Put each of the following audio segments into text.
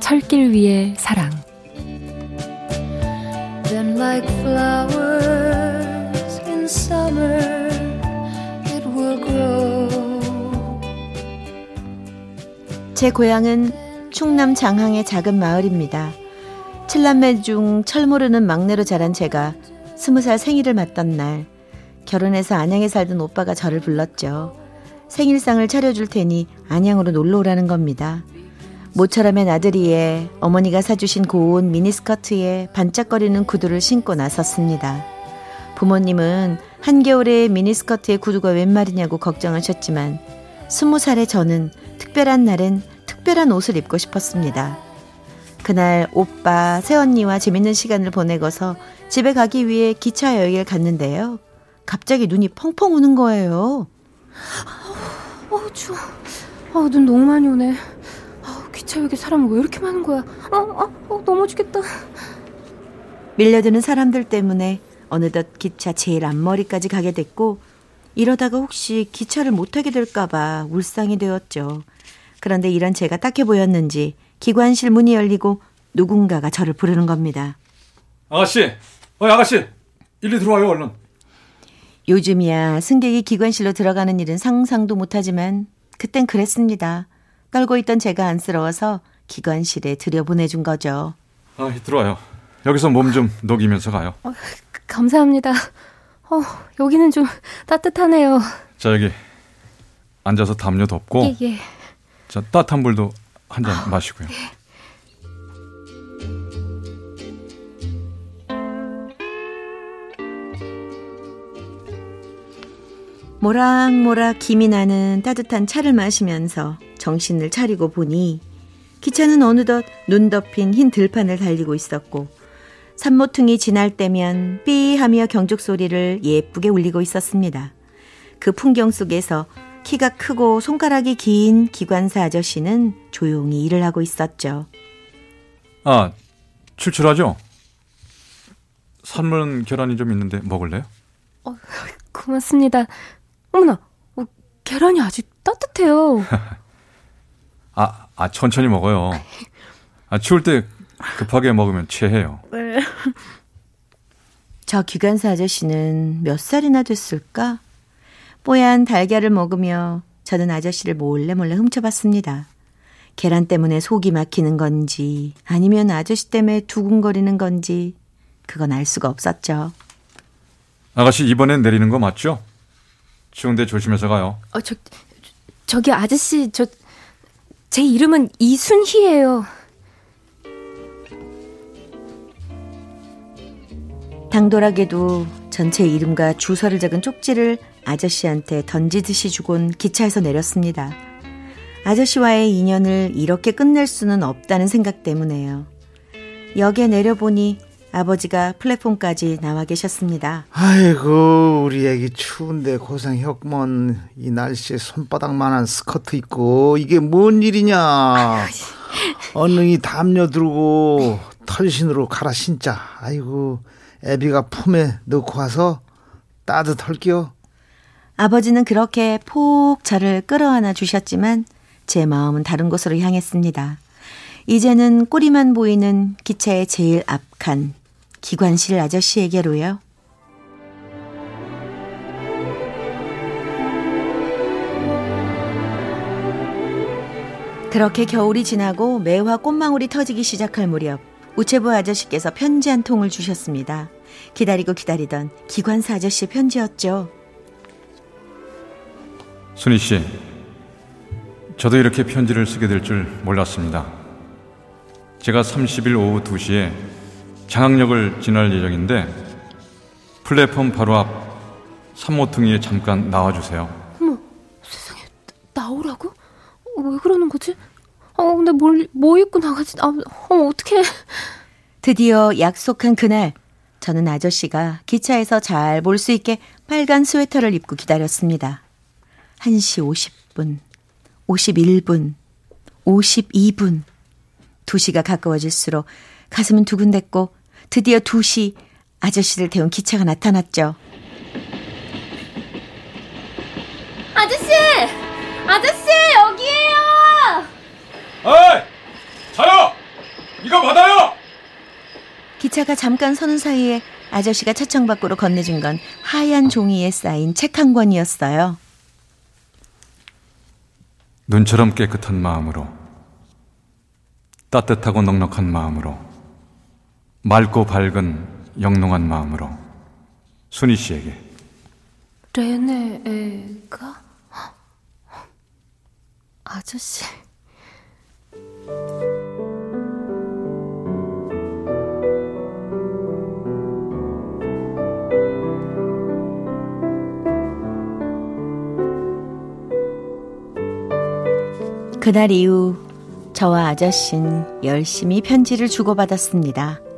철길 위의 사랑 Then like flowers in summer it will grow 제 고향은 충남 장항의 작은 마을입니다. 칠남매 중 철 모르는 막내로 자란 제가 스무 살 생일을 맞던 날 결혼해서 안양에 살던 오빠가 저를 불렀죠. 생일상을 차려줄 테니 안양으로 놀러 오라는 겁니다. 모처럼의 나들이에 어머니가 사주신 고운 미니스커트에 반짝거리는 구두를 신고 나섰습니다. 부모님은 한겨울에 미니스커트의 구두가 웬 말이냐고 걱정하셨지만 스무 살의 저는 특별한 날엔 특별한 옷을 입고 싶었습니다. 그날 오빠, 새언니와 재밌는 시간을 보내고서 집에 가기 위해 기차 여행을 갔는데요. 갑자기 눈이 펑펑 오는 거예요. 어, 추워. 아, 눈 너무 많이 오네. 기차역에 사람 왜 이렇게 많은 거야? 아, 아, 어, 넘어지겠다. 밀려드는 사람들 때문에 어느덧 기차 제일 앞머리까지 가게 됐고 이러다가 혹시 기차를 못 타게 될까봐 울상이 되었죠. 그런데 이런 제가 딱해 보였는지 기관실 문이 열리고 누군가가 저를 부르는 겁니다. 아가씨, 어 아가씨, 일리 들어와요 얼른. 요즘이야 승객이 기관실로 들어가는 일은 상상도 못하지만 그땐 그랬습니다. 떨고 있던 제가 안쓰러워서 기관실에 들여보내준 거죠. 아, 들어와요. 여기서 몸 좀 녹이면서 가요. 어, 감사합니다. 어, 여기는 좀 따뜻하네요. 자, 여기 앉아서 담요 덮고. 예, 예. 자, 따뜻한 물도 한잔 아, 마시고요. 네. 모락모락 김이 나는 따뜻한 차를 마시면서 정신을 차리고 보니 기차는 어느덧 눈 덮인 흰 들판을 달리고 있었고 산모퉁이 지날 때면 삐 하며 경적 소리를 예쁘게 울리고 있었습니다. 그 풍경 속에서 키가 크고 손가락이 긴 기관사 아저씨는 조용히 일을 하고 있었죠. 아, 출출하죠? 삶은 계란이 좀 있는데 먹을래요? 어, 고맙습니다. 어머나, 어, 계란이 아직 따뜻해요. 아, 아, 천천히 먹어요. 아, 추울 때 급하게 먹으면 체해요. 네. 저 기관사 아저씨는 몇 살이나 됐을까? 뽀얀 달걀을 먹으며 저는 아저씨를 몰래 몰래 훔쳐봤습니다. 계란 때문에 속이 막히는 건지 아니면 아저씨 때문에 두근거리는 건지 그건 알 수가 없었죠. 아가씨 이번엔 내리는 거 맞죠? 추운데 조심해서 가요. 어, 저, 저기 아저씨, 저, 제 이름은 이순희예요. 당돌하게도 전체 이름과 주소를 적은 쪽지를 아저씨한테 던지듯이 주곤 기차에서 내렸습니다. 아저씨와의 인연을 이렇게 끝낼 수는 없다는 생각 때문에요. 역에 내려보니 아버지가 플랫폼까지 나와 계셨습니다. 아이고 우리 애기 추운데 고생했구먼 이 날씨에 손바닥만한 스커트 입고 이게 뭔 일이냐 언능이 담요 들고 털신으로 갈아 신자 아이고 애비가 품에 넣고 와서 따뜻할게요 아버지는 그렇게 폭 저를 끌어안아 주셨지만 제 마음은 다른 곳으로 향했습니다. 이제는 꼬리만 보이는 기차의 제일 앞칸 기관실 아저씨에게로요. 그렇게 겨울이 지나고 매화 꽃망울이 터지기 시작할 무렵 우체부 아저씨께서 편지 한 통을 주셨습니다. 기다리고 기다리던 기관사 아저씨의 편지였죠. 순희 씨, 저도 이렇게 편지를 쓰게 될 줄 몰랐습니다. 제가 30일 오후 2시에 장학역을 지날 예정인데 플랫폼 바로 앞 산모퉁이에 잠깐 나와주세요. 어머, 세상에 나오라고? 왜 그러는 거지? 어, 근데 근데 뭘, 뭐 입고 나가지? 아, 어, 어떡해. 드디어 약속한 그날, 저는 아저씨가 기차에서 잘 볼 수 있게 빨간 스웨터를 입고 기다렸습니다. 1시 50분, 51분, 52분. 2시가 가까워질수록 가슴은 두근댔고 드디어 2시 아저씨를 태운 기차가 나타났죠. 아저씨! 아저씨, 여기에요! 에이! 자요! 이거 받아요! 기차가 잠깐 서는 사이에 아저씨가 차창 밖으로 건네준 건 하얀 종이에 쌓인 책 한 권이었어요. 눈처럼 깨끗한 마음으로 따뜻하고 넉넉한 마음으로 맑고 밝은 영롱한 마음으로 순희 씨에게 레네가? 아저씨. 그날 이후 저와 아저씨는 열심히 편지를 주고받았습니다.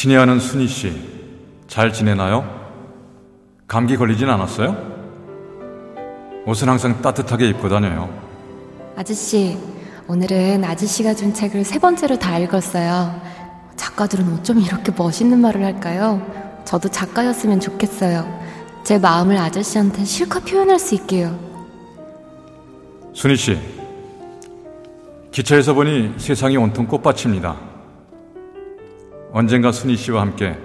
친애하는 순희 씨잘 지내나요? 감기 걸리진 않았어요? 옷은 항상 따뜻하게 입고 다녀요. 아저씨, 오늘은 아저씨가 준 책을 세 번째로 다 읽었어요. 작가들은 어쩜 이렇게 멋있는 말을 할까요? 저도 작가였으면 좋겠어요. 제 마음을 아저씨한테 실컷 표현할 수 있게요. 순희 씨, 기차에서 보니 세상이 온통 꽃밭입니다. 언젠가 순희 씨와 함께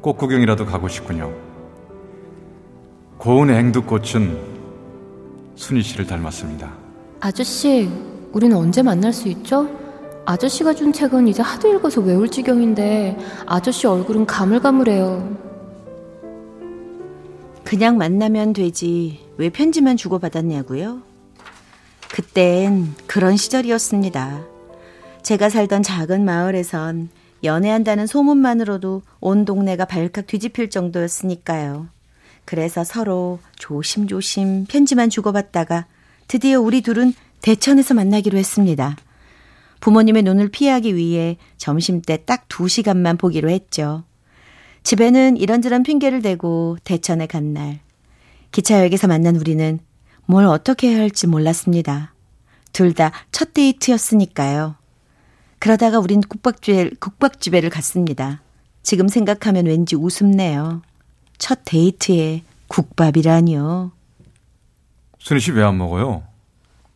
꽃 구경이라도 가고 싶군요. 고운 앵두꽃은 순희 씨를 닮았습니다. 아저씨, 우리는 언제 만날 수 있죠? 아저씨가 준 책은 이제 하도 읽어서 외울 지경인데 아저씨 얼굴은 가물가물해요. 그냥 만나면 되지. 왜 편지만 주고받았냐고요? 그땐 그런 시절이었습니다. 제가 살던 작은 마을에선 연애한다는 소문만으로도 온 동네가 발칵 뒤집힐 정도였으니까요. 그래서 서로 조심조심 편지만 주고받다가 드디어 우리 둘은 대천에서 만나기로 했습니다. 부모님의 눈을 피하기 위해 점심때 딱두 시간만 보기로 했죠. 집에는 이런저런 핑계를 대고 대천에 간 날. 기차역에서 만난 우리는 뭘 어떻게 해야 할지 몰랐습니다. 둘 다 첫 데이트였으니까요. 그러다가 우린 국밥집에, 국밥집에를 갔습니다. 지금 생각하면 왠지 우습네요. 첫 데이트에 국밥이라니요. 순희 씨 왜 안 먹어요?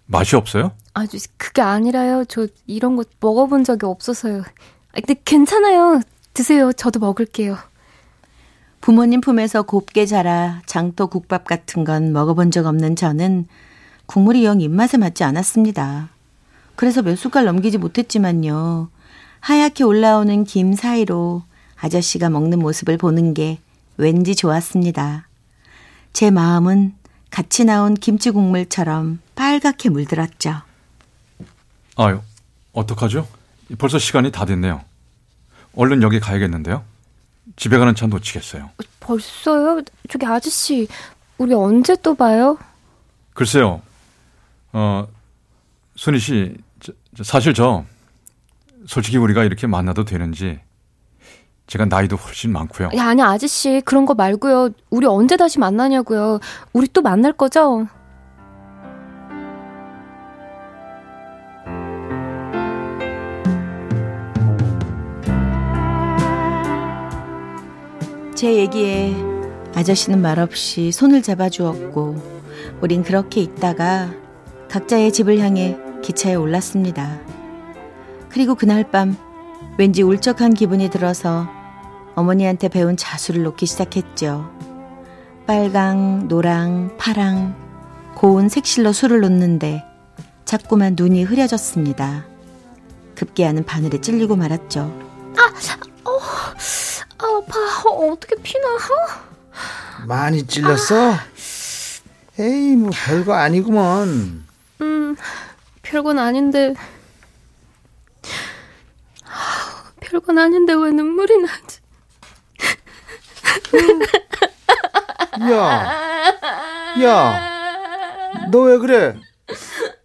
맛이 없어요? 아, 저, 그게 아니라요. 저 이런 거 먹어본 적이 없어서요. 아, 근데 괜찮아요. 드세요. 저도 먹을게요. 부모님 품에서 곱게 자라 장터 국밥 같은 건 먹어본 적 없는 저는 국물이 영 입맛에 맞지 않았습니다. 그래서 몇 숟갈 넘기지 못했지만요. 하얗게 올라오는 김 사이로 아저씨가 먹는 모습을 보는 게 왠지 좋았습니다. 제 마음은 같이 나온 김치 국물처럼 빨갛게 물들었죠. 아유, 어떡하죠? 벌써 시간이 다 됐네요. 얼른 여기 가야겠는데요. 집에 가는 차 놓치겠어요. 벌써요? 저기 아저씨, 우리 언제 또 봐요? 글쎄요. 어, 순희 씨, 사실 저 솔직히 우리가 이렇게 만나도 되는지 제가 나이도 훨씬 많고요. 야, 아니 아저씨 그런 거 말고요. 우리 언제 다시 만나냐고요. 우리 또 만날 거죠? 제 얘기에 아저씨는 말없이 손을 잡아주었고, 우린 그렇게 있다가 각자의 집을 향해 기차에 올랐습니다. 그리고 그날 밤 왠지 울적한 기분이 들어서 어머니한테 배운 자수를 놓기 시작했죠. 빨강, 노랑, 파랑, 고운 색실로 술을 놓는데 자꾸만 눈이 흐려졌습니다. 급기야는 바늘에 찔리고 말았죠. 아, 아파. 어, 어떻게 피나? 어? 많이 찔렸어? 에이 뭐 별거 아니구먼. 음, 별건 아닌데. 아, 별건 아닌데 왜 눈물이 나지? 야, 야, 너 왜 그래?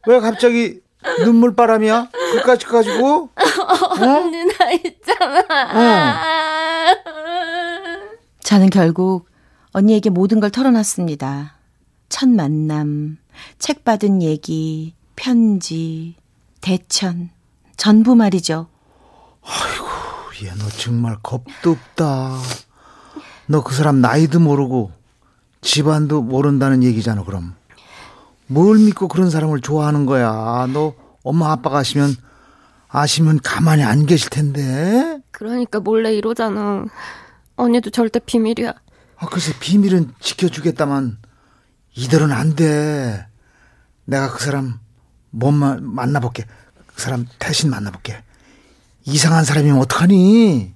왜 갑자기 눈물바람이야? 그까지 가지고? 언니 나 있잖아. 저는 결국 언니에게 모든 걸 털어놨습니다. 첫 만남, 책 받은 얘기, 편지, 대천, 전부 말이죠. 얘너 정말 겁도 없다. 너 그 사람 나이도 모르고 집안도 모른다는 얘기잖아, 그럼. 뭘 믿고 그런 사람을 좋아하는 거야. 너 엄마 아빠가 아시면 아시면 가만히 안 계실 텐데. 그러니까 몰래 이러잖아. 언니도 절대 비밀이야. 아, 글쎄 비밀은 지켜주겠다만 이대로는 안 돼. 내가 그 사람 몸만 만나볼게. 그 사람 대신 만나볼게. 이상한 사람이면 어떡하니?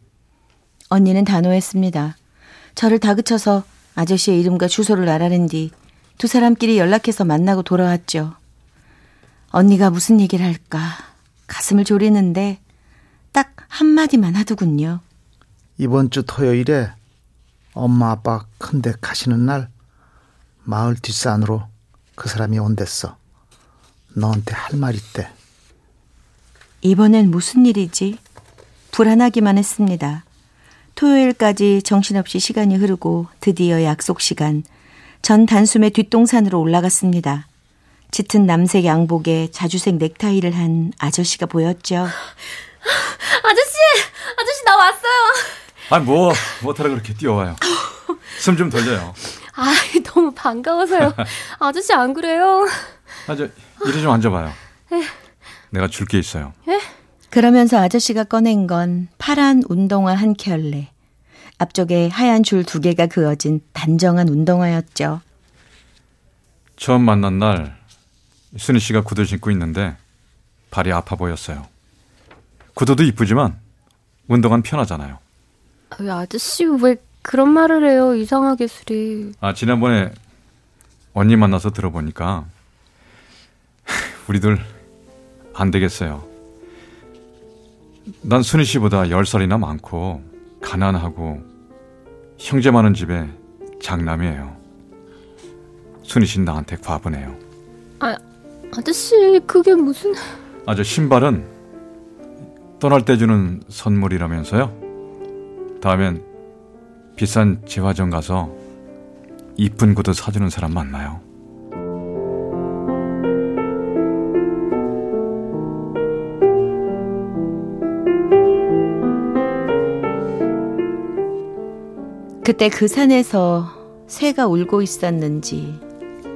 언니는 단호했습니다. 저를 다그쳐서 아저씨의 이름과 주소를 알아낸 뒤 두 사람끼리 연락해서 만나고 돌아왔죠. 언니가 무슨 얘기를 할까 가슴을 졸이는데 딱 한마디만 하더군요. 이번 주 토요일에 엄마 아빠 큰데 가시는 날 마을 뒷산으로 그 사람이 온댔어. 너한테 할 말 있대. 이번엔 무슨 일이지? 불안하기만 했습니다. 토요일까지 정신없이 시간이 흐르고 드디어 약속 시간. 전 단숨에 뒷동산으로 올라갔습니다. 짙은 남색 양복에 자주색 넥타이를 한 아저씨가 보였죠. 아저씨! 아저씨 나 왔어요. 아, 뭐, 뭐하러 그렇게 뛰어와요. 숨 좀 돌려요. 아 너무 반가워서요. 아저씨 안 그래요? 아, 저, 이리 좀 앉아봐요. 내가 줄 게 있어요. 그러면서 아저씨가 꺼낸 건 파란 운동화 한 켤레. 앞쪽에 하얀 줄 두 개가 그어진 단정한 운동화였죠. 처음 만난 날, 순희 씨가 구두 신고 있는데 발이 아파 보였어요. 구두도 이쁘지만 운동화는 편하잖아요. 왜 아저씨 왜 그런 말을 해요? 이상하게 술이. 아, 지난번에 언니 만나서 들어보니까 우리들 안 되겠어요. 난 순희 씨보다 10살이나 많고 가난하고 형제 많은 집에 장남이에요. 순희 씨는 나한테 과분해요. 아 아저씨 그게 무슨? 아, 저 신발은 떠날 때 주는 선물이라면서요? 다음엔 비싼 재화점 가서 이쁜 구두 사주는 사람 만나요. 그때 그 산에서 새가 울고 있었는지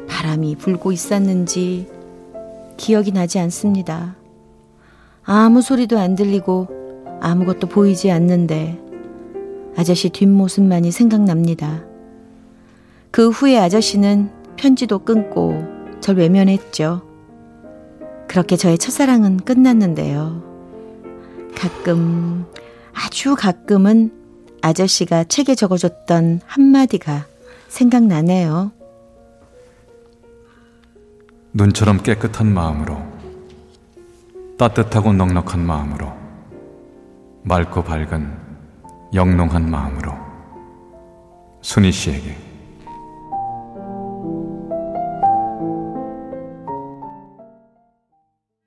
바람이 불고 있었는지 기억이 나지 않습니다. 아무 소리도 안 들리고 아무것도 보이지 않는데 아저씨 뒷모습만이 생각납니다. 그 후에 아저씨는 편지도 끊고 절 외면했죠. 그렇게 저의 첫사랑은 끝났는데요. 가끔, 아주 가끔은 아저씨가 책에 적어줬던 한마디가 생각나네요. 눈처럼 깨끗한 마음으로 따뜻하고 넉넉한 마음으로 맑고 밝은 영롱한 마음으로 순희 씨에게